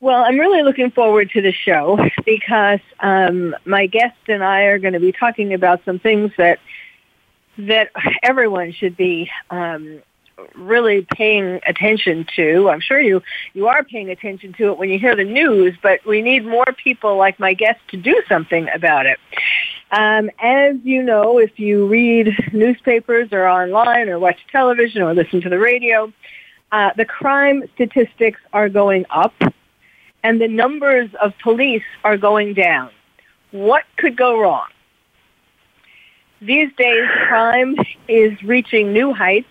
Well, I'm really looking forward to the show because um, my guest and I are going to be talking about some things that that everyone should be um, really paying attention to. I'm sure you you are paying attention to it when you hear the news, but we need more people like my guest to do something about it. Um, as you know, if you read newspapers or online or watch television or listen to the radio, uh, the crime statistics are going up and the numbers of police are going down. What could go wrong? These days, crime is reaching new heights.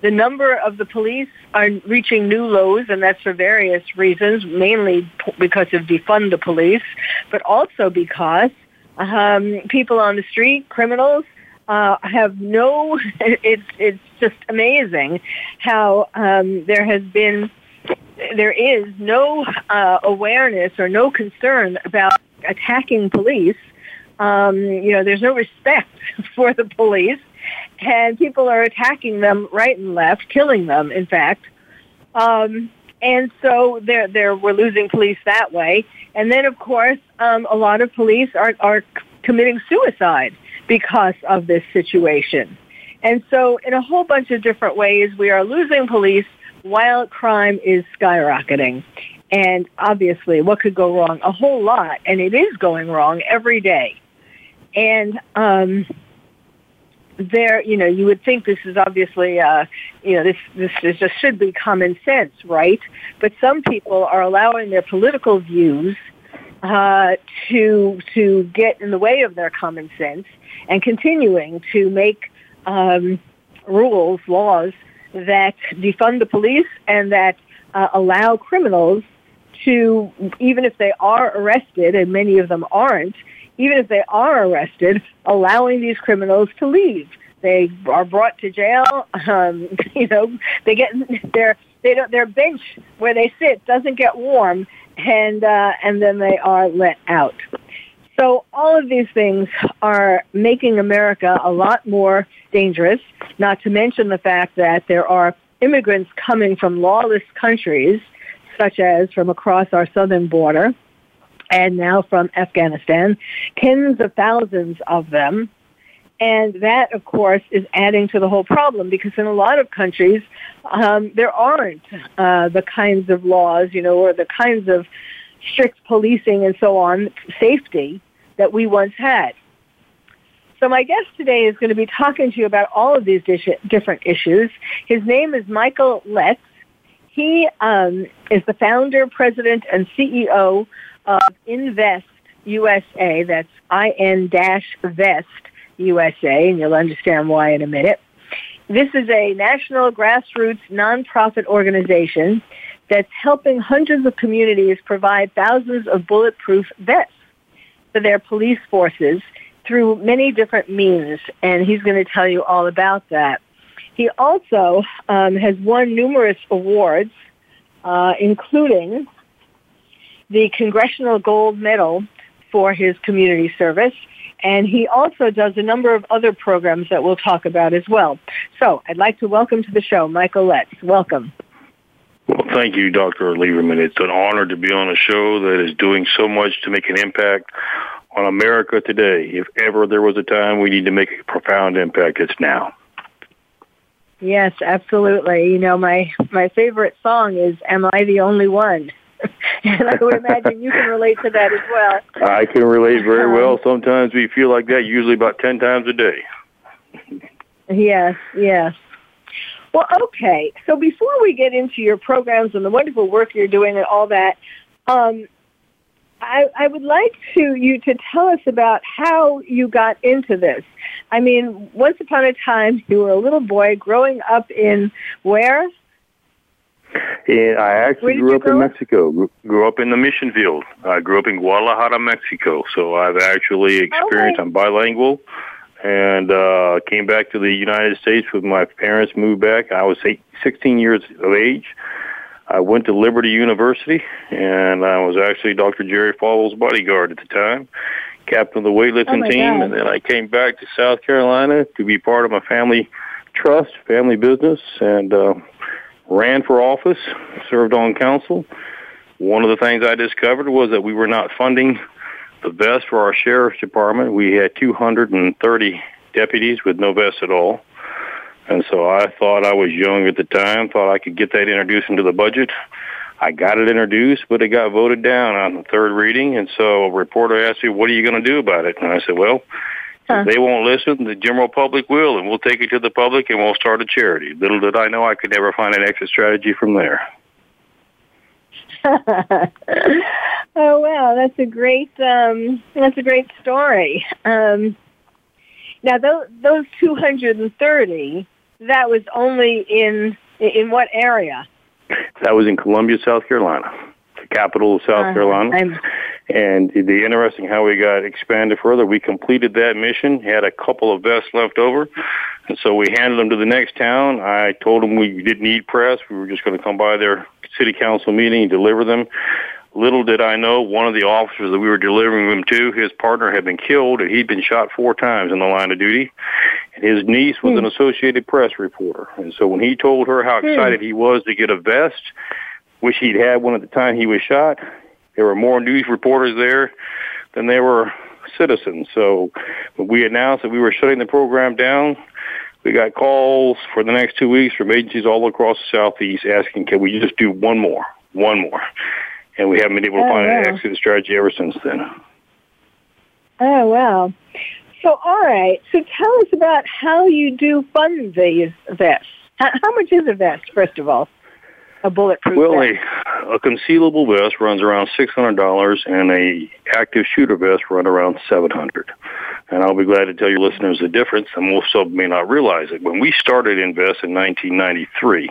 The number of the police are reaching new lows, and that's for various reasons, mainly because of defund the police, but also because um, people on the street, criminals, uh, have no. It's it's just amazing how um, there has been there is no uh, awareness or no concern about attacking police. Um, you know, there's no respect for the police, and people are attacking them right and left, killing them, in fact. Um, and so there, there, we're losing police that way. And then, of course, um, a lot of police are, are committing suicide because of this situation. And so, in a whole bunch of different ways, we are losing police while crime is skyrocketing. And obviously, what could go wrong? A whole lot, and it is going wrong every day. And um, there, you know, you would think this is obviously, uh, you know, this this is just should be common sense, right? But some people are allowing their political views uh, to to get in the way of their common sense and continuing to make um, rules, laws that defund the police and that uh, allow criminals to, even if they are arrested, and many of them aren't, even if they are arrested, allowing these criminals to leave. They are brought to jail. Um, you know, they get their they don't their bench where they sit doesn't get warm, and uh, and then they are let out. So all of these things are making America a lot more dangerous, not to mention the fact that there are immigrants coming from lawless countries, such as from across our southern border, and now from Afghanistan, tens of thousands of them. And that, of course, is adding to the whole problem because in a lot of countries, um, there aren't uh, the kinds of laws, you know, or the kinds of strict policing and so on, safety that we once had. So my guest today is going to be talking to you about all of these different issues. His name is Michael Letts. He um, is the founder, president, and CEO of Invest USA. That's IN-Vest USA, and you'll understand why in a minute. This is a national grassroots nonprofit organization that's helping hundreds of communities provide thousands of bulletproof vests for their police forces through many different means, and he's going to tell you all about that. He also um, has won numerous awards, uh, including the Congressional Gold Medal for his community service, and he also does a number of other programs that we'll talk about as well. So I'd like to welcome to the show Michael Letts. Welcome. Well, thank you, Dr. Lieberman. It's an honor to be on a show that is doing so much to make an impact on America today. If ever there was a time we need to make a profound impact, it's now. Yes, absolutely. You know, my my favorite song is "Am I the Only One?" and I would imagine you can relate to that as well. I can relate very well. Um, Sometimes we feel like that, usually about ten times a day. yes, yes. Well, okay. So before we get into your programs and the wonderful work you're doing and all that, um, I, I would like to you to tell us about how you got into this. I mean, once upon a time, you were a little boy growing up in where? And I actually grew up in Mexico. Grew, grew up in the mission field. I grew up in Guadalajara, Mexico. So I've actually experienced. Okay. I'm bilingual, and uh, came back to the United States with my parents. Moved back. I was eight, 16 years of age. I went to Liberty University, and I was actually Dr. Jerry Falwell's bodyguard at the time, captain of the weightlifting oh team, God. and then I came back to South Carolina to be part of my family trust, family business, and uh, ran for office, served on council. One of the things I discovered was that we were not funding the vest for our sheriff's department. We had 230 deputies with no vest at all. And so I thought I was young at the time, thought I could get that introduced into the budget. I got it introduced, but it got voted down on the third reading. And so a reporter asked me, what are you going to do about it? And I said, well, huh. if they won't listen, the general public will, and we'll take it to the public and we'll start a charity. Little did I know I could never find an exit strategy from there. oh wow, that's a great um, that's a great story. Um, now those those 230 that was only in in what area? That was in Columbia, South Carolina, the capital of South uh, Carolina. I'm... And the interesting how we got expanded further, we completed that mission, had a couple of vests left over, and so we handed them to the next town. I told them we didn't need press; we were just going to come by their city council meeting and deliver them. Little did I know, one of the officers that we were delivering them to, his partner had been killed, and he'd been shot four times in the line of duty. And his niece was hmm. an Associated Press reporter. And so when he told her how hmm. excited hmm. he was to get a vest, which he'd had one at the time he was shot, there were more news reporters there than there were citizens. So when we announced that we were shutting the program down, we got calls for the next two weeks from agencies all across the southeast asking, can we just do one more, one more? and we haven't been able to oh, find wow. an exit strategy ever since then. Oh wow! So all right, so tell us about how you do fund these vests. How, how much is a vest, first of all? A bulletproof well, vest. a, a concealable vest runs around six hundred dollars, and a active shooter vest run around seven hundred. And I'll be glad to tell your listeners the difference, and most of them may not realize it. When we started Invest in 1993,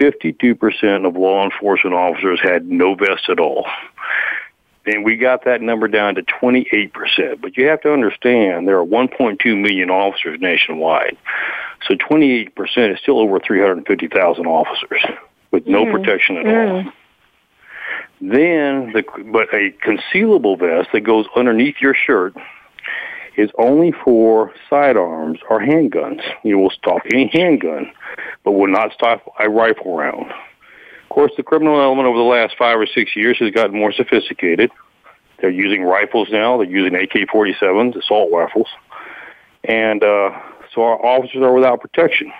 52% of law enforcement officers had no vest at all. And we got that number down to 28%. But you have to understand there are 1.2 million officers nationwide. So 28% is still over 350,000 officers with no mm. protection at mm. all. Then, the, but a concealable vest that goes underneath your shirt is only for sidearms or handguns. You will stop any handgun, but will not stop a rifle round. Of course, the criminal element over the last five or six years has gotten more sophisticated. They're using rifles now. They're using AK-47s, assault rifles, and uh, so our officers are without protection.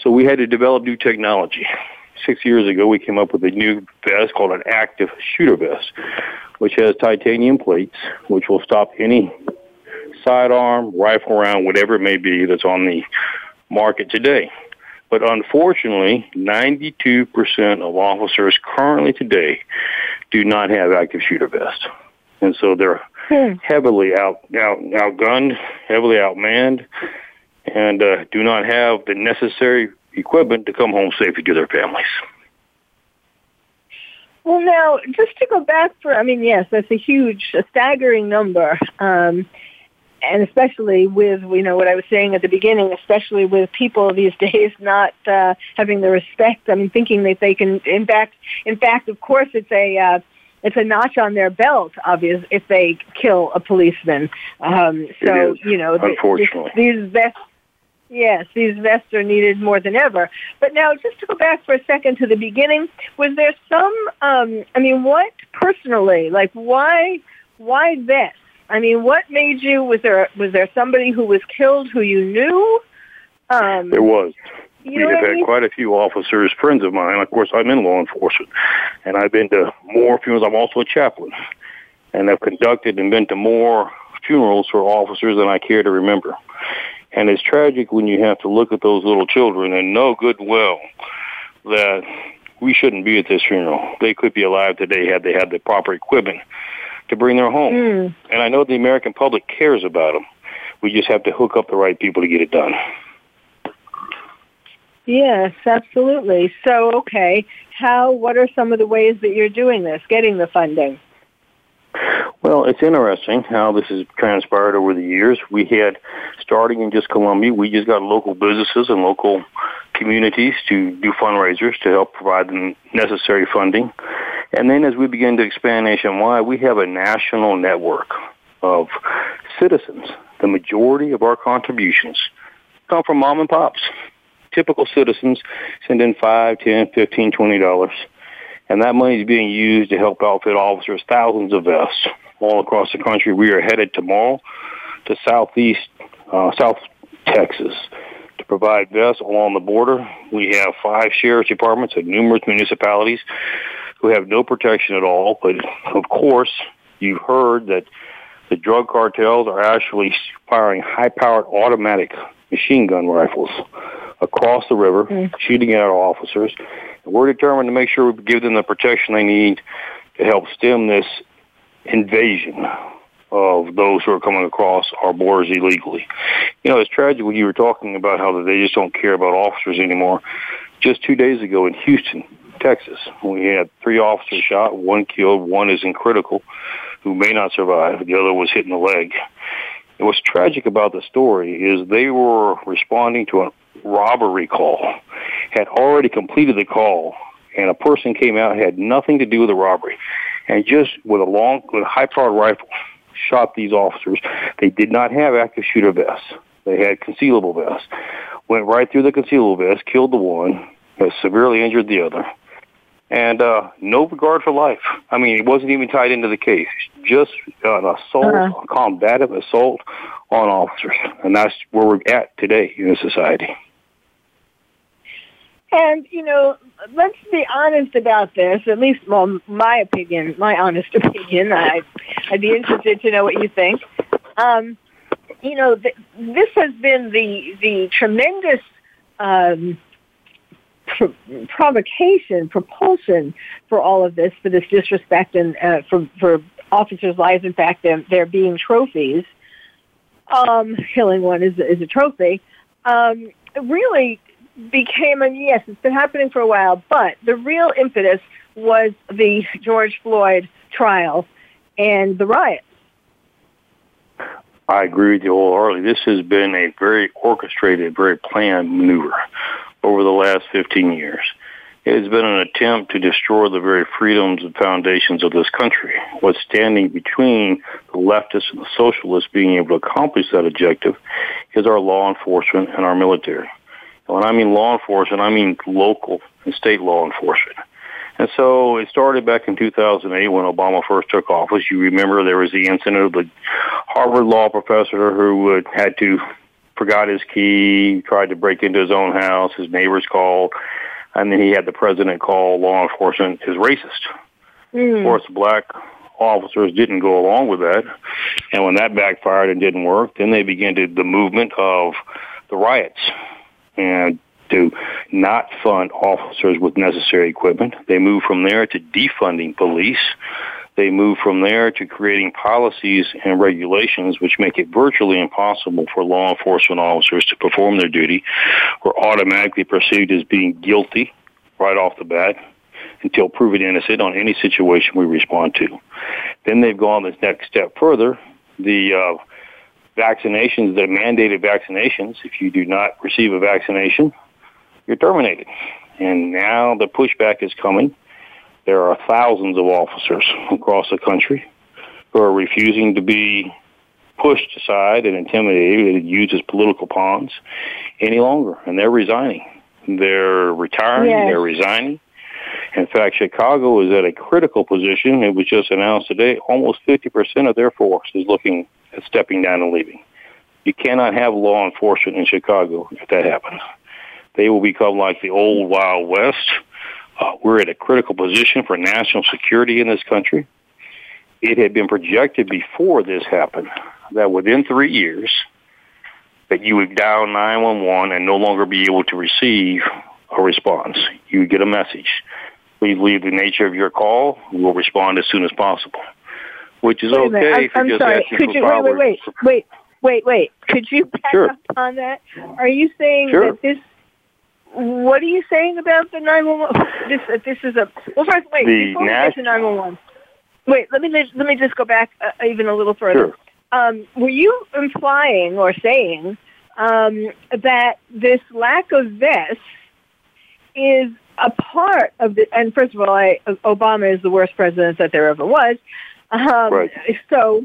So we had to develop new technology. Six years ago, we came up with a new vest called an active shooter vest, which has titanium plates, which will stop any sidearm, rifle round, whatever it may be that's on the market today. But unfortunately, 92% of officers currently today do not have active shooter vests. And so they're hmm. heavily out, out, outgunned, heavily outmanned, and uh, do not have the necessary equipment to come home safely to their families. Well, now, just to go back for, I mean, yes, that's a huge, a staggering number. Um, and especially with you know what I was saying at the beginning, especially with people these days not uh, having the respect. I mean, thinking that they can. In fact, in fact, of course, it's a uh, it's a notch on their belt, obvious if they kill a policeman. Um, so you know, unfortunately, these, these vests. Yes, these vests are needed more than ever. But now, just to go back for a second to the beginning, was there some? Um, I mean, what personally, like, why, why vests? I mean, what made you? Was there was there somebody who was killed who you knew? Um, there was. You we have had I mean? quite a few officers, friends of mine. Of course, I'm in law enforcement, and I've been to more funerals. I'm also a chaplain, and I've conducted and been to more funerals for officers than I care to remember. And it's tragic when you have to look at those little children and know good well that we shouldn't be at this funeral. They could be alive today had they had the proper equipment to bring their home. Mm. And I know the American public cares about them. We just have to hook up the right people to get it done. Yes, absolutely. So, okay, how? What are some of the ways that you're doing this, getting the funding? It's interesting how this has transpired over the years. We had, starting in just Columbia, we just got local businesses and local communities to do fundraisers to help provide the necessary funding. And then as we begin to expand nationwide, we have a national network of citizens. The majority of our contributions come from mom and pops. Typical citizens send in five, ten, fifteen, twenty dollars. And that money is being used to help outfit officers thousands of vests all across the country. We are headed tomorrow to southeast, uh, South Texas to provide vests along the border. We have five sheriff's departments and numerous municipalities who have no protection at all. But of course, you've heard that the drug cartels are actually firing high-powered automatic machine gun rifles across the river, mm. shooting at our officers. And we're determined to make sure we give them the protection they need to help stem this invasion of those who are coming across our borders illegally. You know, it's tragic when you were talking about how they just don't care about officers anymore. Just two days ago in Houston, Texas, we had three officers shot, one killed, one is in critical, who may not survive. The other was hit in the leg. And what's tragic about the story is they were responding to a robbery call, had already completed the call, and a person came out had nothing to do with the robbery, and just with a long, with a high-powered rifle, shot these officers. They did not have active shooter vests. They had concealable vests. Went right through the concealable vest, killed the one, severely injured the other, and uh, no regard for life. I mean, it wasn't even tied into the case. Just an assault, uh-huh. a combative assault on officers, and that's where we're at today in society. And, you know, let's be honest about this, at least, well, my opinion, my honest opinion. I, I'd be interested to know what you think. Um, you know, th- this has been the, the tremendous um, provocation, propulsion for all of this, for this disrespect and uh, for, for officers' lives. In fact, they're being trophies. Um, killing one is, is a trophy. Um, really became, and yes, it's been happening for a while, but the real impetus was the George Floyd trial and the riots. I agree with you wholeheartedly. This has been a very orchestrated, very planned maneuver over the last 15 years. It has been an attempt to destroy the very freedoms and foundations of this country. What's standing between the leftists and the socialists being able to accomplish that objective is our law enforcement and our military. And when I mean law enforcement, I mean local and state law enforcement. And so it started back in 2008 when Obama first took office. You remember there was the incident of the Harvard law professor who had to forgot his key, tried to break into his own house. His neighbors called, and then he had the president call law enforcement is racist. Mm. Of course, black officers didn't go along with that, and when that backfired and didn't work, then they began to the movement of the riots and to not fund officers with necessary equipment. They moved from there to defunding police. They moved from there to creating policies and regulations which make it virtually impossible for law enforcement officers to perform their duty. We're automatically perceived as being guilty right off the bat until proven innocent on any situation we respond to. Then they've gone this next step further. The uh, vaccinations, the mandated vaccinations, if you do not receive a vaccination, you're terminated. And now the pushback is coming. There are thousands of officers across the country who are refusing to be pushed aside and intimidated and used as political pawns any longer, and they're resigning. They're retiring. Yes. They're resigning. In fact, Chicago is at a critical position. It was just announced today. Almost 50% of their force is looking at stepping down and leaving. You cannot have law enforcement in Chicago if that happens. They will become like the old Wild West. Uh, we're at a critical position for national security in this country. It had been projected before this happened that within three years that you would dial 911 and no longer be able to receive a response. You would get a message. Please leave the nature of your call. We'll respond as soon as possible, which is okay. I'm, I'm sorry. Could you wait, wait, wait, wait, wait, wait? Could you back sure. up on that? Are you saying sure. that this what are you saying about the 911? This, uh, this is a, well, first, wait, The before we get to 911, wait, let me, let me just go back uh, even a little further. Sure. Um, were you implying or saying um, that this lack of this is a part of the, and first of all, I, Obama is the worst president that there ever was. Um, Right. So,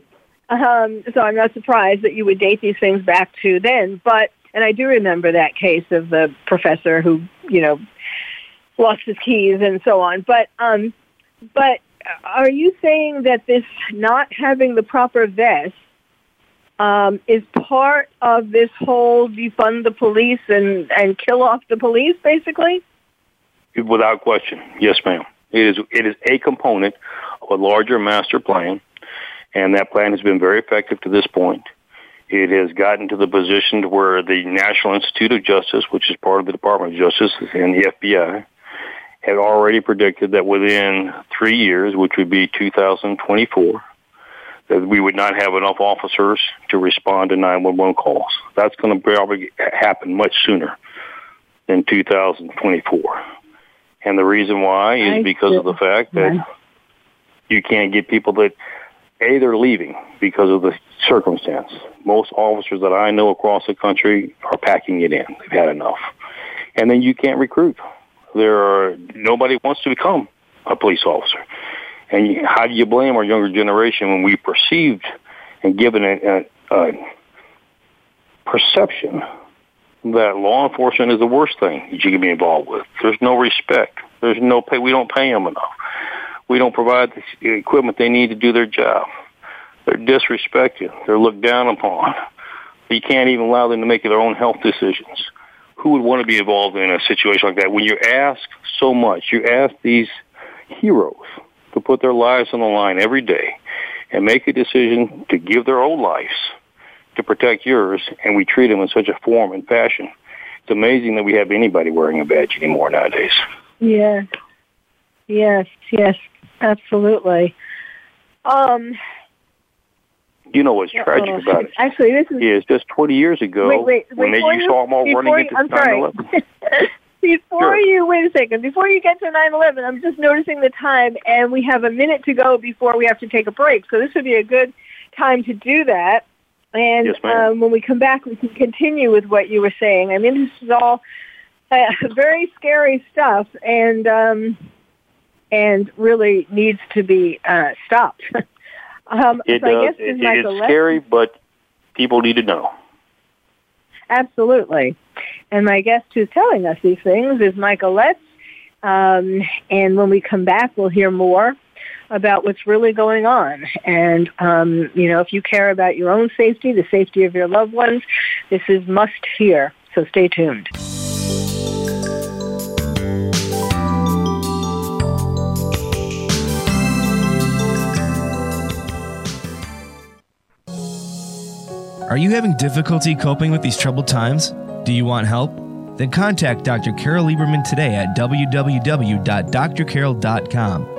um, so I'm not surprised that you would date these things back to then. But, and I do remember that case of the professor who, you know, lost his keys and so on. But, um, but are you saying that this not having the proper vest um, is part of this whole defund the police and, and kill off the police, basically? Without question, yes, ma'am. It is it is a component of a larger master plan, and that plan has been very effective to this point. It has gotten to the position where the National Institute of Justice, which is part of the Department of Justice and the FBI, had already predicted that within three years, which would be 2024, that we would not have enough officers to respond to 911 calls. That's going to probably happen much sooner than 2024. And the reason why is I because of the fact that Yeah. you can't get people that a they're leaving because of the circumstance. Most officers that I know across the country are packing it in. They've had enough, and then you can't recruit. There are nobody wants to become a police officer, and how do you blame our younger generation when we perceived and given a, a, a perception that law enforcement is the worst thing you can be involved with. There's no respect. There's no pay. We don't pay them enough. We don't provide the equipment they need to do their job. They're disrespected. They're looked down upon. You can't even allow them to make their own health decisions. Who would want to be involved in a situation like that? When you ask so much, you ask these heroes to put their lives on the line every day and make a decision to give their own lives to protect yours, and we treat them in such a form and fashion. It's amazing that we have anybody wearing a badge anymore nowadays. Yes, yes, yes, absolutely. Um, You know what's tragic uh, about it Actually, this is is just 20 years ago wait, wait, when they, you you- saw them all running into I'm sorry. 9/11. Before Sure. you wait a second, before you get to 9/11, I'm just noticing the time, and we have a minute to go before we have to take a break. So this would be a good time to do that. And Yes, um, when we come back, we can continue with what you were saying. I mean, this is all uh, very scary stuff, and um, and really needs to be uh, stopped. um, It so I does. guess It, it is scary, but people need to know. Absolutely. And my guest who's telling us these things is Michael Letts. Um, and when we come back, we'll hear more about what's really going on. And, um, you know, if you care about your own safety, the safety of your loved ones, this is must hear. So stay tuned. Are you having difficulty coping with these troubled times? Do you want help? Then contact Dr. Carol Lieberman today at www.drcarol.com.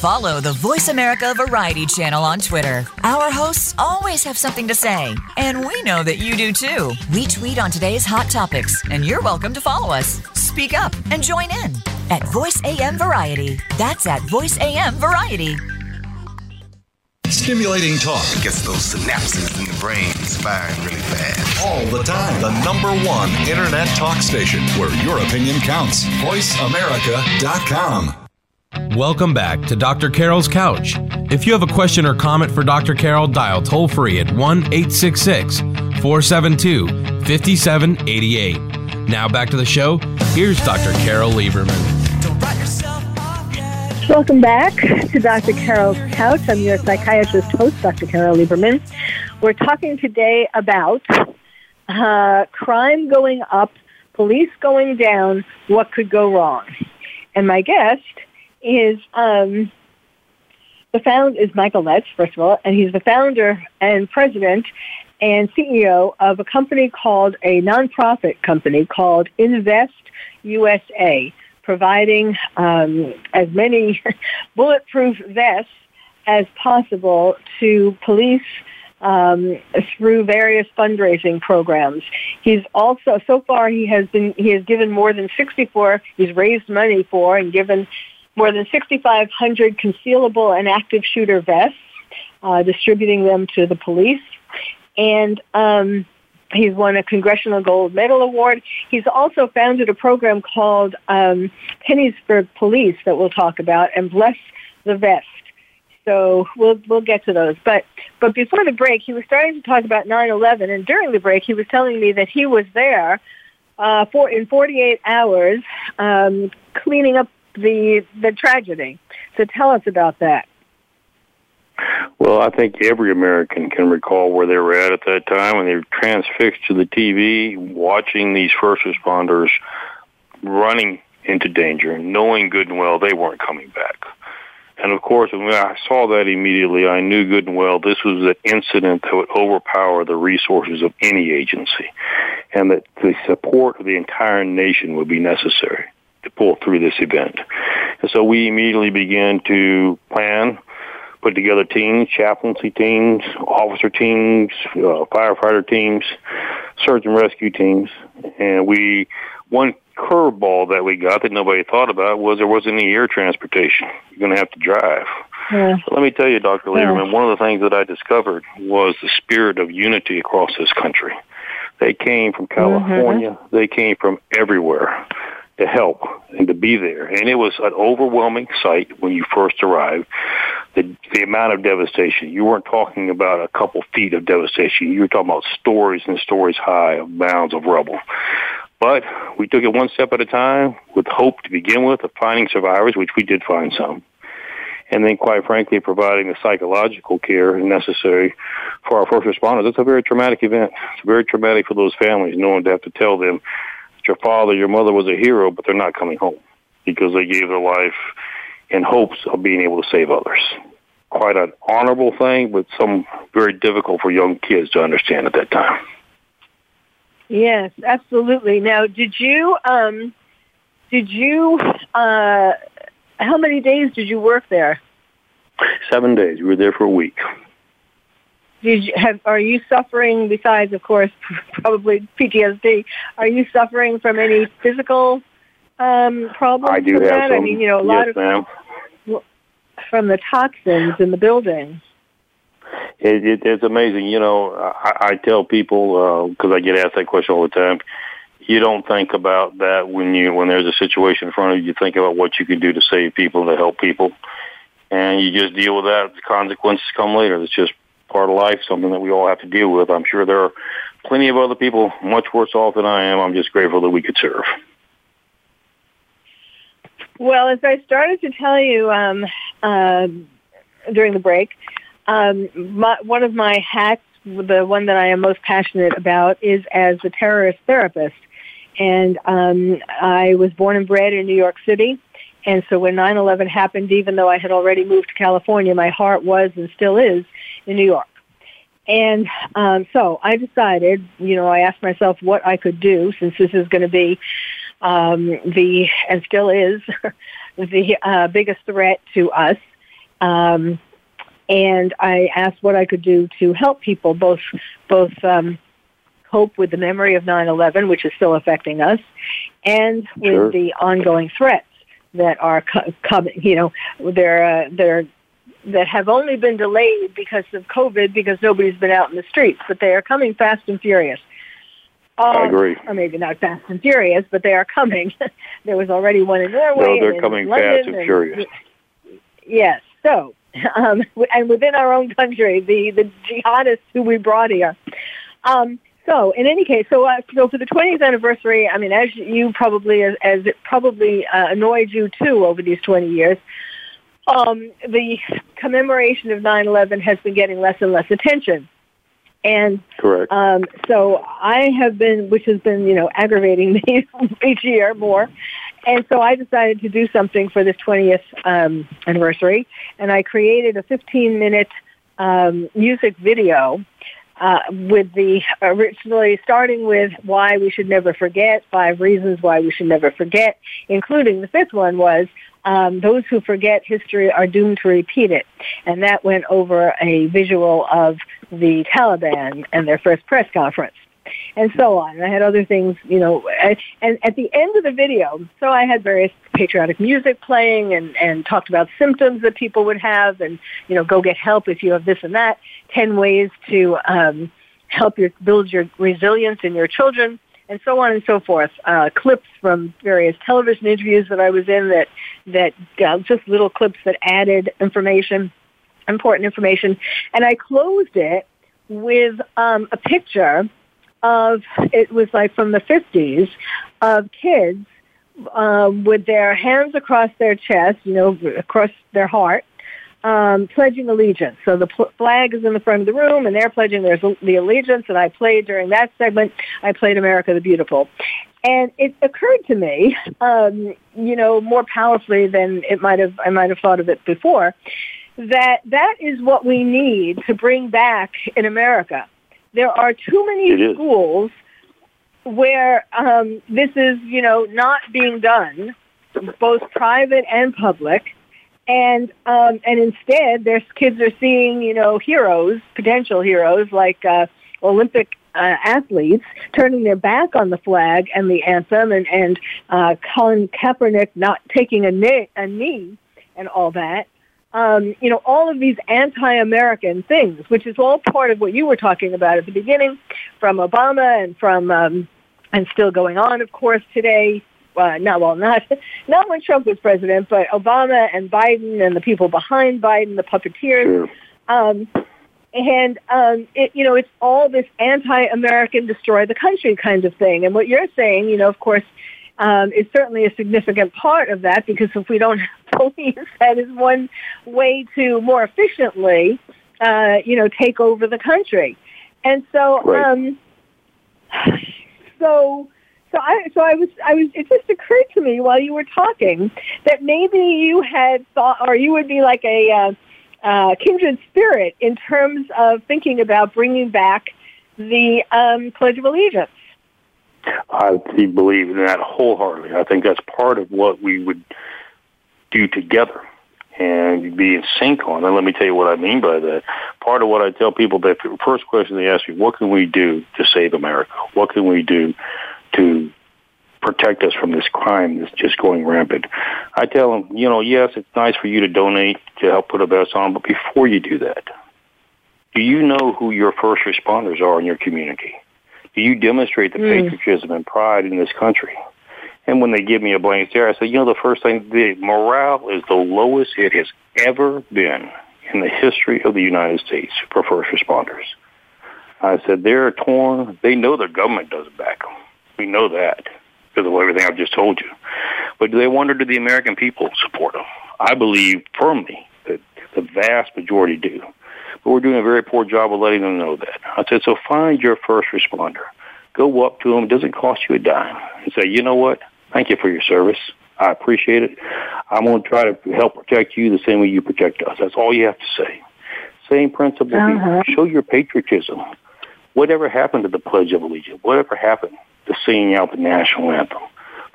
Follow the Voice America Variety channel on Twitter. Our hosts always have something to say, and we know that you do too. We tweet on today's hot topics, and you're welcome to follow us. Speak up and join in at Voice AM Variety. That's at Voice AM Variety. stimulating talk. It gets those synapses in the brain firing really fast. All the time. The number one internet talk station where your opinion counts. VoiceAmerica.com. Welcome back to Dr. Carol's Couch. If you have a question or comment for Dr. Carol, dial toll free at 1 866 472 5788. Now back to the show. Here's Dr. Carol Lieberman. Welcome back to Dr. Carol's Couch. I'm your psychiatrist host, Dr. Carol Lieberman. We're talking today about uh, crime going up, police going down, what could go wrong. And my guest is um, the found is Michael Letts, first of all, and he's the founder and president and CEO of a company called a nonprofit company called Invest USA providing um, as many bulletproof vests as possible to police um, through various fundraising programs. He's also so far he has been he has given more than 64. He's raised money for and given more than 6,500 concealable and active shooter vests, uh, distributing them to the police. And um, He's won a Congressional Gold Medal Award. He's also founded a program called um, Pennies for Police that we'll talk about, and Bless the Vest. So we'll we'll get to those. But but before the break, he was starting to talk about 9/11, and during the break, he was telling me that he was there uh, for in 48 hours um, cleaning up the the tragedy. So tell us about that. Well, I think every American can recall where they were at at that time when they were transfixed to the TV, watching these first responders running into danger, knowing good and well they weren't coming back. And of course, when I saw that immediately, I knew good and well this was an incident that would overpower the resources of any agency, and that the support of the entire nation would be necessary to pull through this event. And so we immediately began to plan put together teams, chaplaincy teams, officer teams, uh, firefighter teams, search and rescue teams, and we one curveball that we got that nobody thought about was there wasn't any air transportation. You're going to have to drive. Yeah. So let me tell you, Dr. Lieberman, yeah. one of the things that I discovered was the spirit of unity across this country. They came from California. Mm-hmm. They came from everywhere to help and to be there. And it was an overwhelming sight when you first arrived. The, the amount of devastation. You weren't talking about a couple feet of devastation. You were talking about stories and stories high of mounds of rubble. But we took it one step at a time with hope to begin with of finding survivors, which we did find some. And then, quite frankly, providing the psychological care necessary for our first responders. It's a very traumatic event. It's very traumatic for those families, knowing to have to tell them your father, your mother was a hero, but they're not coming home because they gave their life in hopes of being able to save others. Quite an honorable thing, but some very difficult for young kids to understand at that time. Yes, absolutely. Now, did you, um, did you, uh, how many days did you work there? Seven days. We were there for a week did you have are you suffering besides of course probably PTSD are you suffering from any physical um problems I do have that? Some, I mean you know a lot of ma'am. from the toxins in the building. It, it, it's amazing. You know I, I tell people because uh, I get asked that question all the time you don't think about that when you when there's a situation in front of you. You think about what you can do to save people to help people. And you just deal with that. The consequences come later. It's just part of life, something that we all have to deal with. I'm sure there are plenty of other people much worse off than I am. I'm just grateful that we could serve. Well, as I started to tell you um, uh, during the break, um, my, one of my hats, the one that I am most passionate about, is as a terrorist therapist. And um, I was born and bred in New York City. And so when 9-11 happened, even though I had already moved to California, my heart was and still is in New York. And um, so I decided, you know, I asked myself what I could do since this is going to be um, the, and still is, the uh, biggest threat to us. Um, and I asked what I could do to help people both, both um, cope with the memory of 9/11, which is still affecting us, and with sure. the ongoing threats that are coming. You know, they're uh, they're that have only been delayed because of COVID because nobody's been out in the streets, but they are coming fast and furious. Um, I agree. Or maybe not fast and furious, but they are coming. there was already one in Norway. No, they're coming London fast and, and furious. Yes. So, um, and within our own country, the the jihadists who we brought here. Um, so, in any case, so uh, so for the 20th anniversary, I mean, as you probably as, as it probably uh, annoyed you too over these 20 years, um, the commemoration of 9/11 has been getting less and less attention. And correct. Um, so I have been, which has been, you know, aggravating me each year more. And so I decided to do something for this 20th um, anniversary, and I created a 15-minute um, music video uh, with the originally starting with why we should never forget, five reasons why we should never forget, including the fifth one was um, those who forget history are doomed to repeat it. And that went over a visual of the Taliban and their first press conference. And so on. And I had other things, you know, and at the end of the video, so I had various patriotic music playing and, and talked about symptoms that people would have and, you know, go get help if you have this and that, 10 ways to um, help your, build your resilience in your children and so on and so forth. Uh, clips from various television interviews that I was in that that uh, just little clips that added information, important information, and I closed it with um, a picture of it was like from the 50s of kids um, with their hands across their chest, you know, across their heart, um, pledging allegiance. So the pl- flag is in the front of the room, and they're pledging their the allegiance. And I played during that segment. I played "America the Beautiful," and it occurred to me, um, you know, more powerfully than it might have I might have thought of it before, that that is what we need to bring back in America. There are too many schools where um, this is, you know, not being done, both private and public and um, and instead, their kids are seeing you know heroes, potential heroes like uh, Olympic uh, athletes turning their back on the flag and the anthem, and and uh, Colin Kaepernick not taking a knee, a knee, and all that. Um, you know, all of these anti-American things, which is all part of what you were talking about at the beginning, from Obama and from um, and still going on, of course, today uh, not well, not not when Trump was president, but Obama and Biden and the people behind Biden, the puppeteers. Um, and um, it, you know, it's all this anti-American, destroy the country kind of thing. And what you're saying, you know, of course, um, is certainly a significant part of that because if we don't have police, that is one way to more efficiently, uh, you know, take over the country. And so, right. um, so so I, so I was, I was. It just occurred to me while you were talking that maybe you had thought, or you would be like a uh, uh, kindred spirit in terms of thinking about bringing back the um, Pledge of Allegiance. I believe in that wholeheartedly. I think that's part of what we would do together and be in sync on. And let me tell you what I mean by that. Part of what I tell people that the first question they ask me, what can we do to save America? What can we do to protect us from this crime that's just going rampant. I tell them, you know, yes, it's nice for you to donate to help put a vest on, but before you do that, do you know who your first responders are in your community? Do you demonstrate the mm. patriotism and pride in this country? And when they give me a blank stare, I say, you know, the first thing, the morale is the lowest it has ever been in the history of the United States for first responders. I said, they're torn. They know their government doesn't back them. We know that because of everything I've just told you. But do they wonder, do the American people support them? I believe firmly that the vast majority do. But we're doing a very poor job of letting them know that. I said, so find your first responder. Go up to them. It doesn't cost you a dime. And say, you know what? Thank you for your service. I appreciate it. I'm going to try to help protect you the same way you protect us. That's all you have to say. Same principle. Uh-huh. Show your patriotism. Whatever happened to the Pledge of Allegiance? Whatever happened? to singing out the national anthem.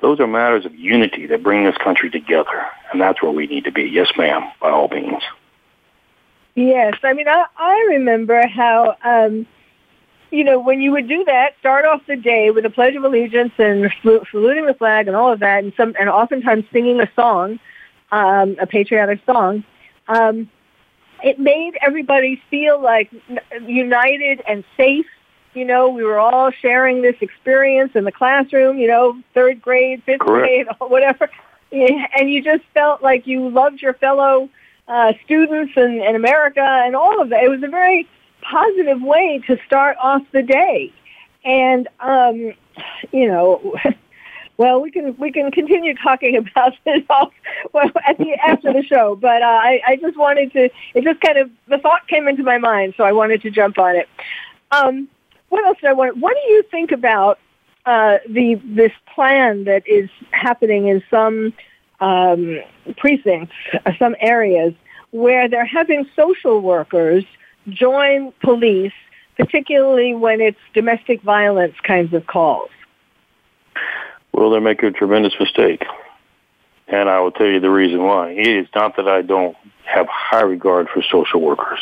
Those are matters of unity that bring this country together, and that's where we need to be. Yes, ma'am, by all means. Yes, I mean, I, I remember how, um, you know, when you would do that, start off the day with a Pledge of Allegiance and saluting the flag and all of that, and some, and oftentimes singing a song, um, a patriotic song. Um, it made everybody feel like united and safe. You know, we were all sharing this experience in the classroom, you know, third grade, fifth Correct. grade, whatever. And you just felt like you loved your fellow uh, students and, and America and all of that. It was a very positive way to start off the day. And, um, you know, well, we can we can continue talking about this off, well, at the after the show. But uh, I, I just wanted to. It just kind of the thought came into my mind, so I wanted to jump on it. Um, what else did I want? What do you think about uh, the this plan that is happening in some um, precincts, uh, some areas where they're having social workers join police, particularly when it's domestic violence kinds of calls? Well, they're making a tremendous mistake. And I will tell you the reason why. It is not that I don't have high regard for social workers,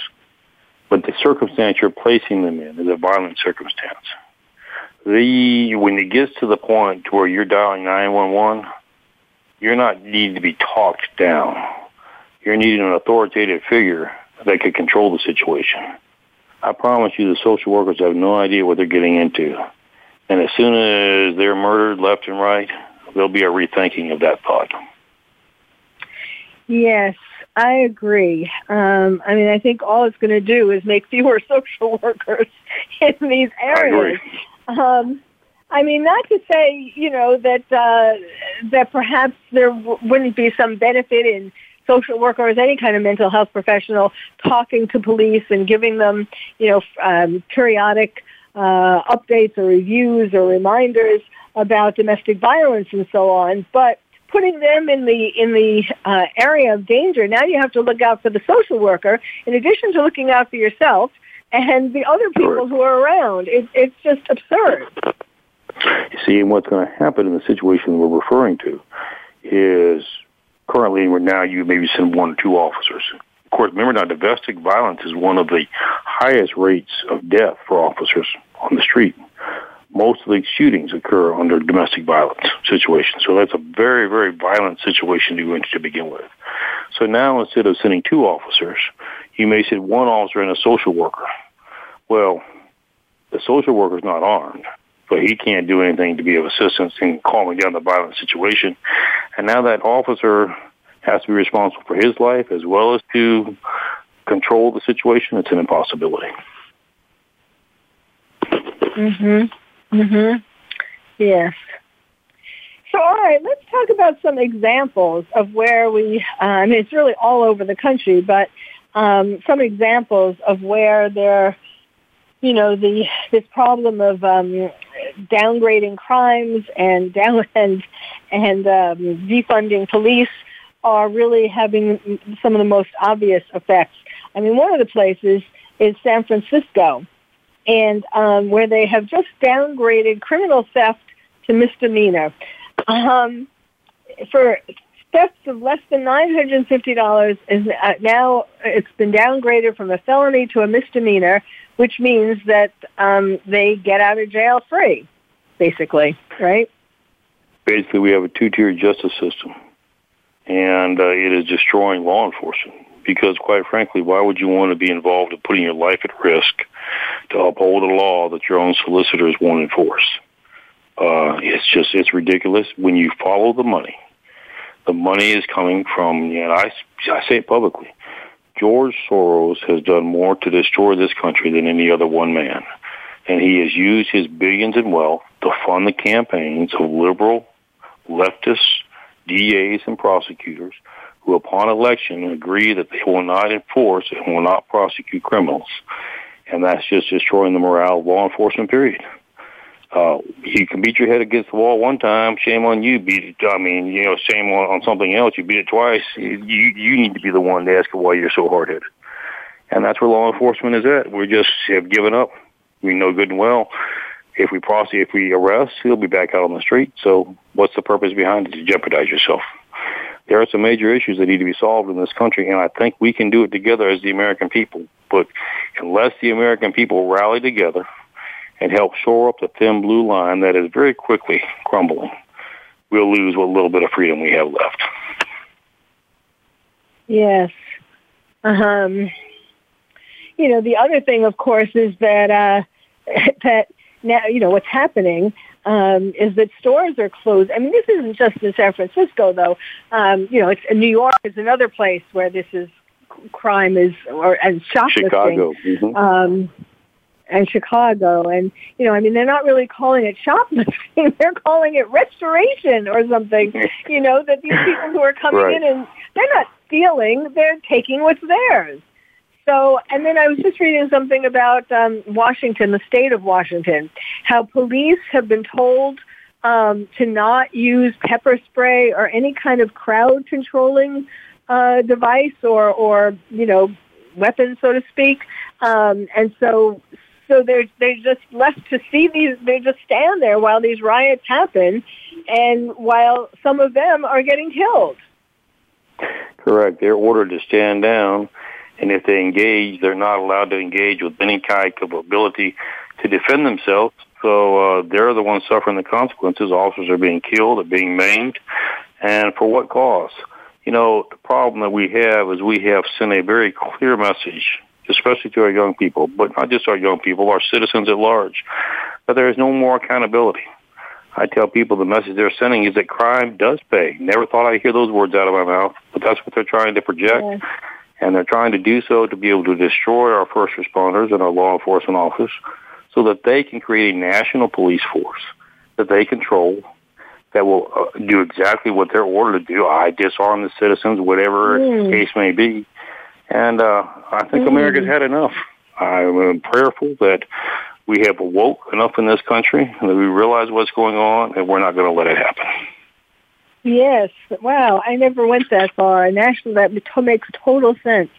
but the circumstance you're placing them in is a violent circumstance. The when it gets to the point where you're dialing 911, you're not needing to be talked down. You're needing an authoritative figure that could control the situation. I promise you the social workers have no idea what they're getting into. And as soon as they're murdered left and right, there'll be a rethinking of that thought. Yes, I agree. Um, I mean, I think all it's going to do is make fewer social workers in these areas. I agree. Um, I mean, not to say, you know, that uh, that perhaps there w- wouldn't be some benefit in social workers, any kind of mental health professional, talking to police and giving them, you know, um, periodic uh, updates or reviews or reminders about domestic violence and so on. But putting them in the in the uh, area of danger, now you have to look out for the social worker in addition to looking out for yourself and the other people who are around. It, it's just absurd. You see, and what's going to happen in the situation we're referring to is currently where now you maybe send one or two officers. Of course, remember now, domestic violence is one of the highest rates of death for officers on the street. Most of the shootings occur under domestic violence situations. So that's a very, very violent situation to go into to begin with. So now instead of sending two officers, you may send one officer and a social worker. Well, the social worker is not armed but he can't do anything to be of assistance in calming down the violent situation. And now that officer has to be responsible for his life as well as to control the situation. It's an impossibility. Mhm. Mhm. Yes. So, all right, let's talk about some examples of where we. Uh, I mean, it's really all over the country, but um, some examples of where there, you know, the this problem of um, downgrading crimes and down and and um, defunding police are really having some of the most obvious effects. I mean, one of the places is San Francisco, and um, where they have just downgraded criminal theft to misdemeanor. Um, for thefts of less than nine hundred and fifty dollars is uh, now it's been downgraded from a felony to a misdemeanor, which means that um, they get out of jail free, basically, right? Basically, we have a two-tiered justice system, and uh, it is destroying law enforcement. Because, quite frankly, why would you want to be involved in putting your life at risk to uphold a law that your own solicitors won't enforce? Uh, it's just it's ridiculous when you follow the money. The money is coming from, and I, I say it publicly. George Soros has done more to destroy this country than any other one man. And he has used his billions in wealth to fund the campaigns of liberal, leftist DAs and prosecutors who, upon election, agree that they will not enforce and will not prosecute criminals. And that's just destroying the morale of law enforcement, period. Uh, you can beat your head against the wall one time. Shame on you. Beat it. I mean, you know, shame on, on something else. You beat it twice. You you need to be the one to ask why you're so hard headed. And that's where law enforcement is at. We just have given up. We know good and well. If we prosecute, if we arrest, he'll be back out on the street. So what's the purpose behind it? To jeopardize yourself. There are some major issues that need to be solved in this country, and I think we can do it together as the American people. But unless the American people rally together and help shore up the thin blue line that is very quickly crumbling, we'll lose what little bit of freedom we have left. Yes. Um, you know, the other thing, of course, is that uh, that now, you know, what's happening um, is that stores are closed. I mean, this isn't just in San Francisco, though. Um, you know, it's New York is another place where this is crime is or and shoplifting. Chicago. Mm-hmm. Um, and Chicago, and you know, I mean, they're not really calling it shoplifting; they're calling it restoration or something. You know, that these people who are coming Right. in and they're not stealing; they're taking what's theirs. So, and then I was just reading something about um, Washington, the state of Washington, how police have been told um, to not use pepper spray or any kind of crowd controlling uh, device or, or you know, weapon, so to speak. Um, and so, so they're they're just left to see these. They just stand there while these riots happen, and while some of them are getting killed. Correct. They're ordered to stand down, and if they engage, they're not allowed to engage with any kind of ability to defend themselves. So uh, they're the ones suffering the consequences. Officers are being killed, are being maimed, and for what cause? You know, the problem that we have is we have sent a very clear message, especially to our young people, but not just our young people, our citizens at large, that there is no more accountability. I tell people the message they're sending is that crime does pay. Never thought I'd hear those words out of my mouth, but that's what they're trying to project. Yeah. And they're trying to do so to be able to destroy our first responders and our law enforcement officers so that they can create a national police force that they control that will uh, do exactly what they're ordered to do. I disarm the citizens, whatever Mm. the case may be. And uh, I think America's had enough. I'm prayerful that we have awoke enough in this country that we realize what's going on and we're not going to let it happen. Yes. Wow. I never went that far. National, that to- makes total sense.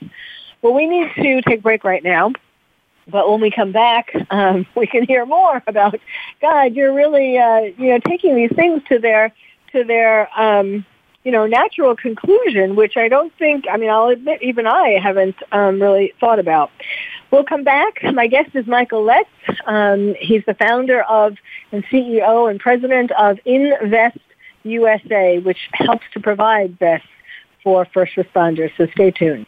Well, we need to take a break right now. But when we come back, um, we can hear more about God. You're really, uh, you know, taking these things to their to their, um, you know, natural conclusion, which I don't think. I mean, I'll admit, even I haven't um, really thought about. We'll come back. My guest is Michael Letts. Um, he's the founder of and CEO and president of Invest USA, which helps to provide vests for first responders. So stay tuned.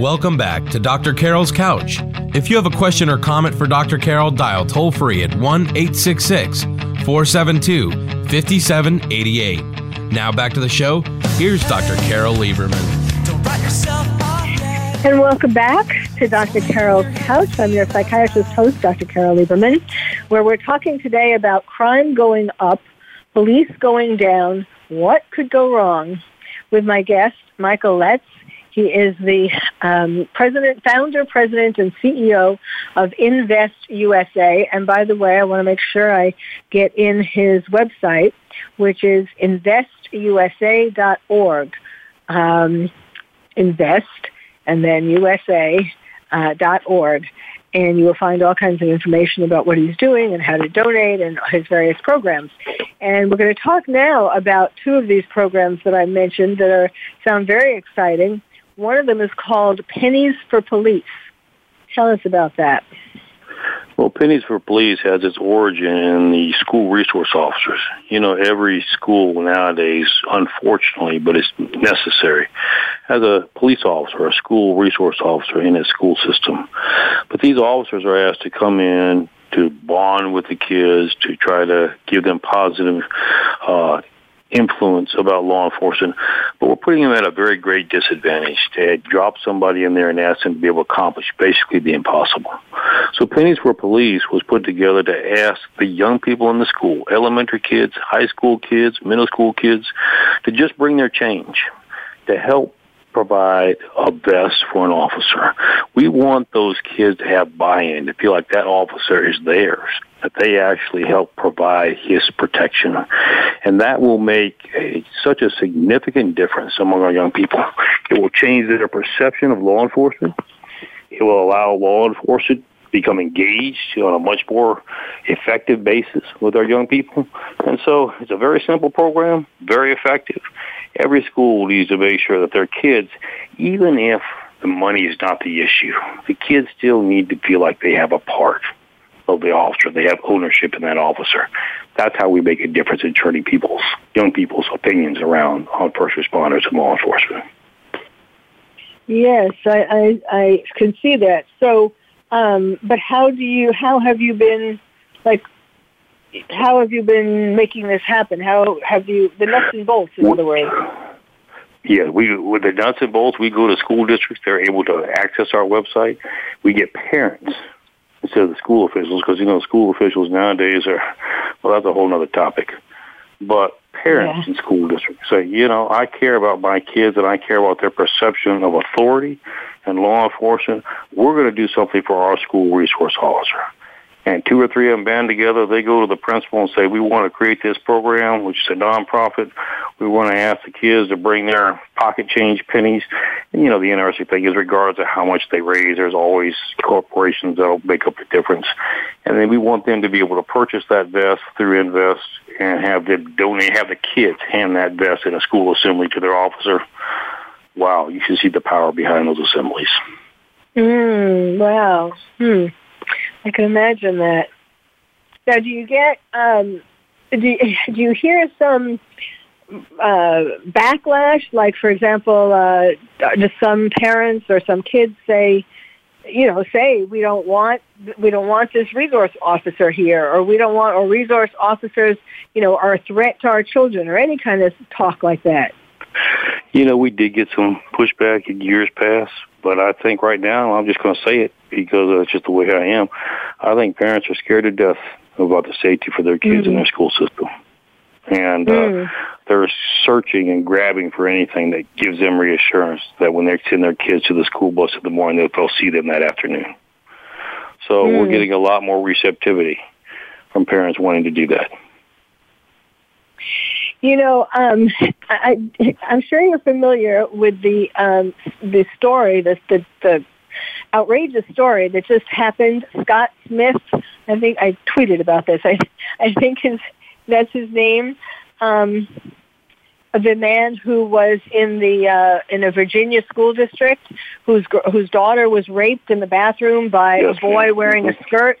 Welcome back to Dr. Carol's Couch. If you have a question or comment for Dr. Carol, dial toll free at 1 866 472 5788. Now back to the show. Here's Dr. Carol Lieberman. And welcome back to Dr. Carol's Couch. I'm your psychiatrist host, Dr. Carol Lieberman, where we're talking today about crime going up, police going down, what could go wrong, with my guest, Michael Letts. He is the um, president, founder, president, and CEO of Invest USA. And by the way, I want to make sure I get in his website, which is investusa.org. Um, invest and then USA uh, and you will find all kinds of information about what he's doing and how to donate and his various programs. And we're going to talk now about two of these programs that I mentioned that are sound very exciting. One of them is called Pennies for Police. Tell us about that. Well, Pennies for Police has its origin in the school resource officers. You know, every school nowadays, unfortunately, but it's necessary, has a police officer, a school resource officer in its school system. But these officers are asked to come in to bond with the kids, to try to give them positive uh, influence about law enforcement, but we're putting them at a very great disadvantage to drop somebody in there and ask them to be able to accomplish basically the impossible. So Pennies for Police was put together to ask the young people in the school, elementary kids, high school kids, middle school kids, to just bring their change, to help provide a vest for an officer. We want those kids to have buy-in, to feel like that officer is theirs, that they actually help provide his protection. And that will make a, such a significant difference among our young people. It will change their perception of law enforcement. It will allow law enforcement to become engaged on a much more effective basis with our young people. And so it's a very simple program, very effective. Every school needs to make sure that their kids, even if the money is not the issue, the kids still need to feel like they have a part of the officer. They have ownership in that officer. That's how we make a difference in turning people's, young people's opinions around on first responders and law enforcement. Yes, I, I, I can see that. So, um, but how do you? How have you been? Like, how have you been making this happen? How have you the nuts and bolts, in other words? Yeah, we with the nuts and bolts, we go to school districts. They're able to access our website. We get parents instead of the school officials because you know school officials nowadays are well, that's a whole other topic. But parents yeah. in school districts say, you know, I care about my kids and I care about their perception of authority and law enforcement. We're going to do something for our school resource officer and two or three of them band together. They go to the principal and say, we want to create this program, which is a nonprofit. We want to ask the kids to bring their pocket change pennies. And, you know, the interesting thing is regardless of how much they raise, there's always corporations that'll make up the difference. And then we want them to be able to purchase that vest through Invest and have them donate, have the kids hand that vest in a school assembly to their officer. Wow, you should see the power behind those assemblies. Mm, wow. Hmm. I can imagine that. Now, do you get um, do you, do you hear some uh, backlash? Like, for example, uh, do some parents or some kids say, you know, say we don't want we don't want this resource officer here, or we don't want or resource officers, you know, are a threat to our children, or any kind of talk like that. You know, we did get some pushback in years past, but I think right now I'm just going to say it because that's just the way I am. I think parents are scared to death about the safety for their kids mm-hmm. in their school system. And uh, mm. they're searching and grabbing for anything that gives them reassurance that when they send their kids to the school bus in the morning, they'll see them that afternoon. So mm. we're getting a lot more receptivity from parents wanting to do that. You know, um, I, I'm sure you're familiar with the um, the story, the, the the outrageous story that just happened. Scott Smith, I think I tweeted about this. I I think his that's his name. Um, the man who was in the uh, in a Virginia school district, whose whose daughter was raped in the bathroom by yes, a boy wearing a skirt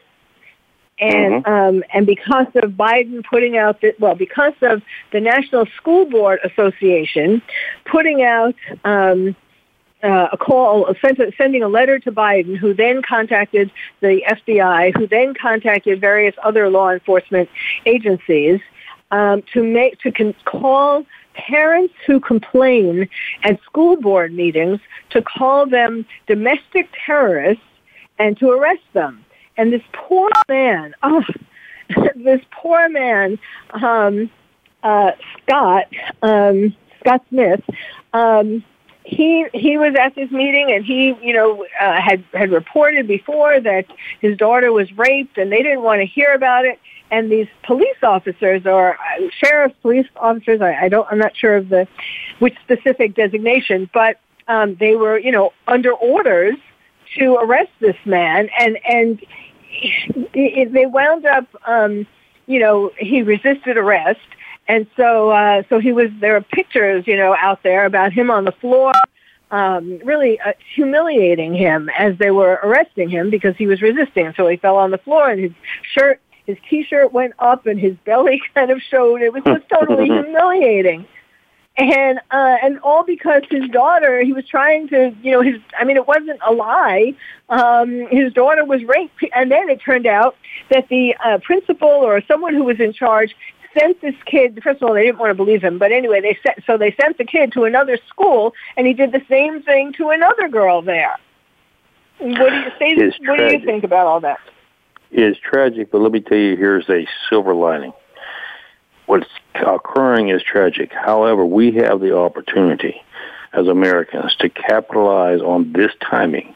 and mm-hmm. um, and because of Biden putting out the, well, because of the National School Board Association putting out um, uh, a call, sent, sending a letter to Biden, who then contacted the FBI, who then contacted various other law enforcement agencies um, to make to con- call parents who complain at school board meetings to call them domestic terrorists and to arrest them. And this poor man, oh, this poor man, um, uh, Scott, um, Scott Smith, um, he he was at this meeting and he you know uh, had had reported before that his daughter was raped and they didn't want to hear about it. And these police officers or uh, sheriff's police officers I, I don't I'm not sure of the which specific designation but um, they were you know under orders to arrest this man and and they wound up um, you know he resisted arrest and so, uh, so he was, there are pictures, you know, out there about him on the floor, um, really uh, humiliating him as they were arresting him because he was resisting. So he fell on the floor and his shirt, his t-shirt went up and his belly kind of showed. It was just totally humiliating. And, uh, and all because his daughter, he was trying to, you know, his, I mean, it wasn't a lie. Um, his daughter was raped. And then it turned out that the uh, principal or someone who was in charge sent this kid. First of all, they didn't want to believe him, but anyway, they sent so they sent the kid to another school, and he did the same thing to another girl there. What do you say? What tragic. do you think about all that? It's tragic, but let me tell you, here's a silver lining. What's occurring is tragic. However, we have the opportunity as Americans to capitalize on this timing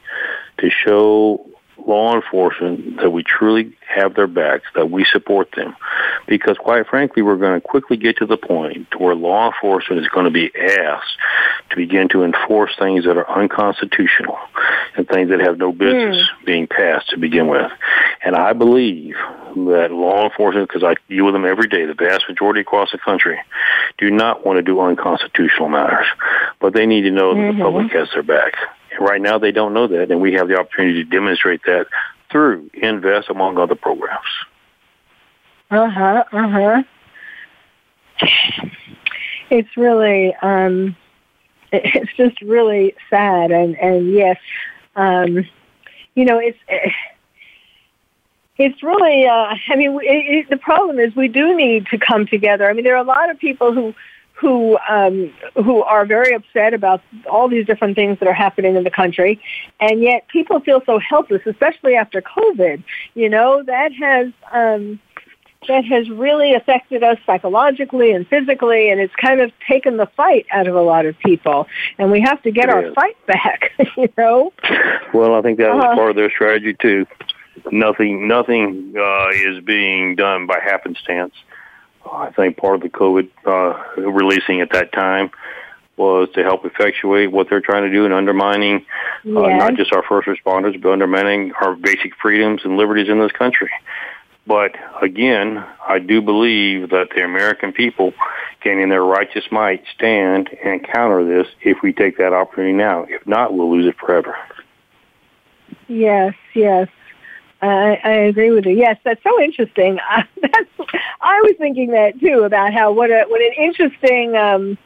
to show law enforcement that we truly have their backs, that we support them. Because quite frankly, we're going to quickly get to the point where law enforcement is going to be asked to begin to enforce things that are unconstitutional and things that have no business hmm. being passed to begin with. And I believe that law enforcement, because I deal with them every day, the vast majority across the country, do not want to do unconstitutional matters. But they need to know that the public mm-hmm. has their back. Right now they don't know that, and we have the opportunity to demonstrate that through Invest, among other programs. Uh huh. Uh huh. It's really, um, it's just really sad, and and yes, um, you know, it's. It's really, uh, I mean, it, it, the problem is we do need to come together. I mean, there are a lot of people who who um, who are very upset about all these different things that are happening in the country, and yet people feel so helpless, especially after COVID. You know that has um, that has really affected us psychologically and physically, and it's kind of taken the fight out of a lot of people, and we have to get It our fight back. You know. Well, I think that was Uh-huh. part of their strategy too. Nothing, nothing uh, is being done by happenstance. I think part of the COVID uh, releasing at that time was to help effectuate what they're trying to do in undermining uh, not just our first responders, but undermining our basic freedoms and liberties in this country. But again, I do believe that the American people can, in their righteous might, stand and counter this if we take that opportunity now. If not, we'll lose it forever. Yes, yes. I, I agree with you. Yes, that's so interesting. Uh, that's I was thinking that too about how what a what an interesting um,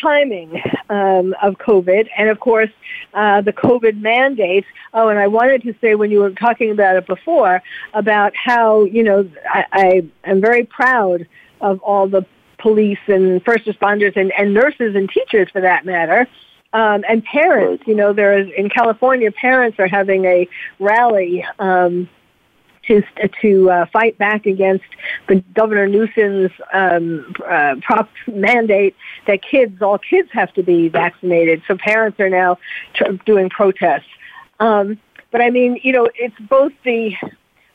timing um, of COVID, and of course uh, the COVID mandates. Oh, and I wanted to say when you were talking about it before about how you know I, I am very proud of all the police and first responders and, and nurses and teachers for that matter um, and parents. You know, there is in California, parents are having a rally um, to to uh, fight back against the Governor Newsom's um, uh, prop mandate that kids, all kids, have to be vaccinated. So parents are now tr- doing protests. Um, but I mean, you know, it's both the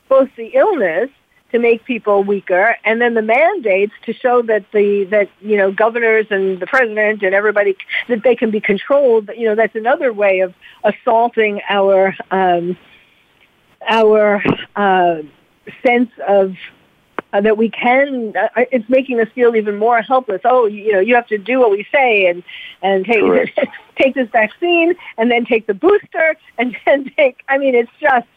both the illness to make people weaker, and then the mandates to show that the that you know governors and the president and everybody that they can be controlled. You know that's another way of assaulting our um, our uh, sense of uh, that we can. Uh, it's making us feel even more helpless. Oh, you, you know, you have to do what we say and and take take this vaccine and then take the booster and then take. I mean, it's just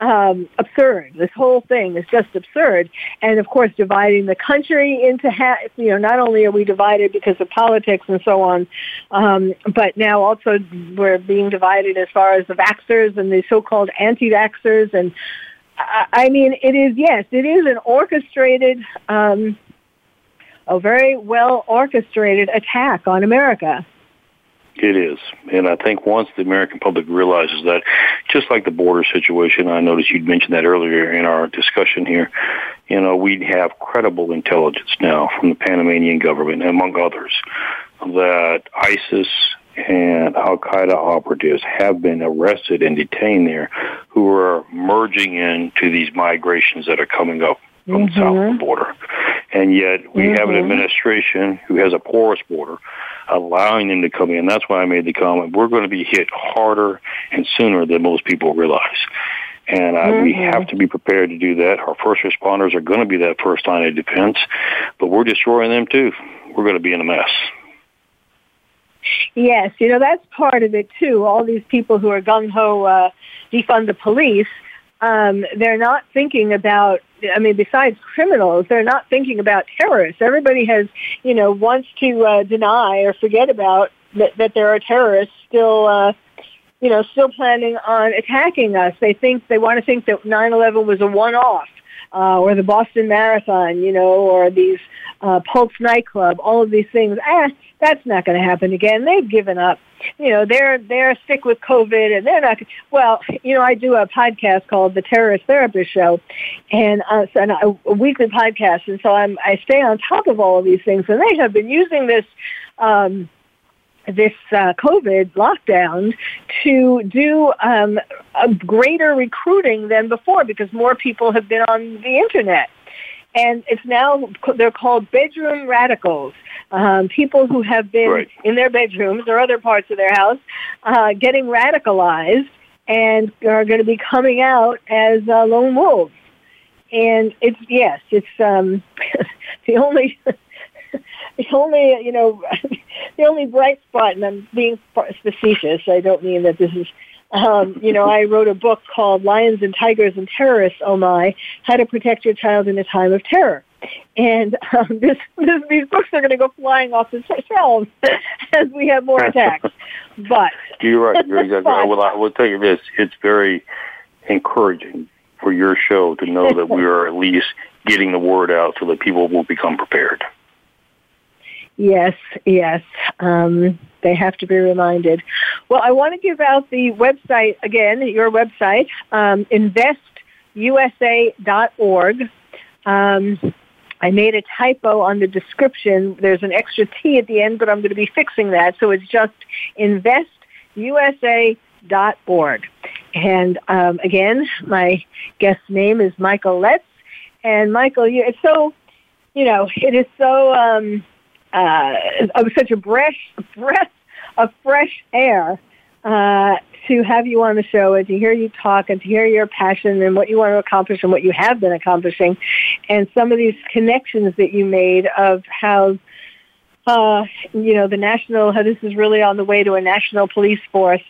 um, absurd. This whole thing is just absurd. And of course, dividing the country into half, you know, not only are we divided because of politics and so on, um, but now also we're being divided as far as the vaxxers and the so-called anti-vaxxers. And I, I mean, it is, yes, it is an orchestrated, um, a very well orchestrated attack on America. It is. And I think once the American public realizes that, just like the border situation, I noticed you'd mentioned that earlier in our discussion here, you know, we have credible intelligence now from the Panamanian government, among others, that ISIS and Al Qaeda operatives have been arrested and detained there who are merging into these migrations that are coming up from mm-hmm. south of the border. And yet we mm-hmm. have an mm-hmm. administration who has a porous border allowing them to come in. That's why I made the comment. We're going to be hit harder and sooner than most people realize. And uh, mm-hmm. we have to be prepared to do that. Our first responders are going to be that first line of defense, but we're destroying them too. We're going to be in a mess. Yes, you know, that's part of it too. All these people who are gung ho uh, defund the police, um, they're not thinking about, I mean, besides criminals, they're not thinking about terrorists. Everybody has, you know, wants to uh, deny or forget about that, that there are terrorists still, uh, you know, still planning on attacking us. They think, they want to think that 9-11 was a one-off. Uh, or the Boston Marathon, you know, or these uh, Pulse nightclub, all of these things. Ah, that's not going to happen again. They've given up. You know, they're they're sick with COVID, and they're not. Well, you know, I do a podcast called the Terrorist Therapist Show, and, uh, so, and a, a weekly podcast, and so I'm I stay on top of all of these things, and they have been using this. Um, this uh, COVID lockdown to do um, a greater recruiting than before because more people have been on the internet and it's now they're called bedroom radicals. Um, people who have been right. in their bedrooms or other parts of their house uh, getting radicalized and are going to be coming out as uh, lone wolves. And it's yes, it's um, the only the only you know the only bright spot. And I'm being facetious. I don't mean that this is um, you know, I wrote a book called Lions and Tigers and Terrorists, oh my, How to Protect Your Child in a Time of Terror. And um, this, this, these books are going to go flying off the shelves as we have more attacks. But you're right. You're exactly right. Well, I will tell you this: it's very encouraging for your show to know that we are at least getting the word out so that people will become prepared. Yes, yes. Um, they have to be reminded. Well, I want to give out the website again, your website, um, investusa.org. Um, I made a typo on the description. There's an extra T at the end, but I'm going to be fixing that. So it's just investusa.org. And um, again, my guest name is Michael Letts. And Michael, you, it's so, you know, it is so uh, such a breath, breath of fresh air uh, to have you on the show and to hear you talk and to hear your passion and what you want to accomplish and what you have been accomplishing and some of these connections that you made of how uh, you know the national how this is really on the way to a national police force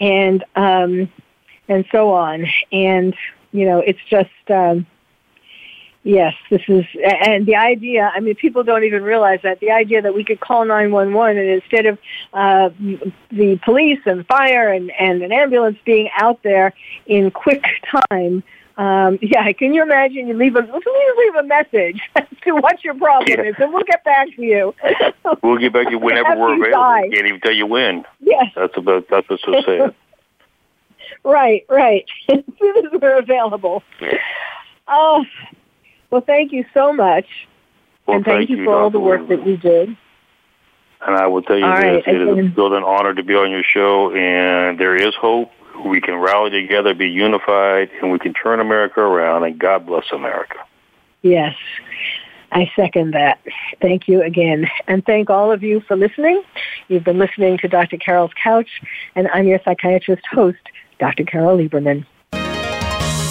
and um, and so on. And you know it's just um, Yes, this is, and the idea, I mean, people don't even realize that. The idea that we could call 911 and instead of uh, the police and fire and, and an ambulance being out there in quick time, um, yeah, can you imagine you leave a, leave a message to what your problem yeah. is and we'll get back to you. we'll get back to you whenever we're available. Die. Can't even tell you when. Yes. That's about, that's what's so sad. right, right. as soon as we're available. Oh, well, thank you so much. Well, and thank, thank you, you for all the work that you did. And I will tell you all this, right, it is still an honor to be on your show, and there is hope. We can rally together, be unified, and we can turn America around, and God bless America. Yes. I second that. Thank you again. And thank all of you for listening. You've been listening to Dr. Carol's Couch, and I'm your psychiatrist host, Dr. Carol Lieberman.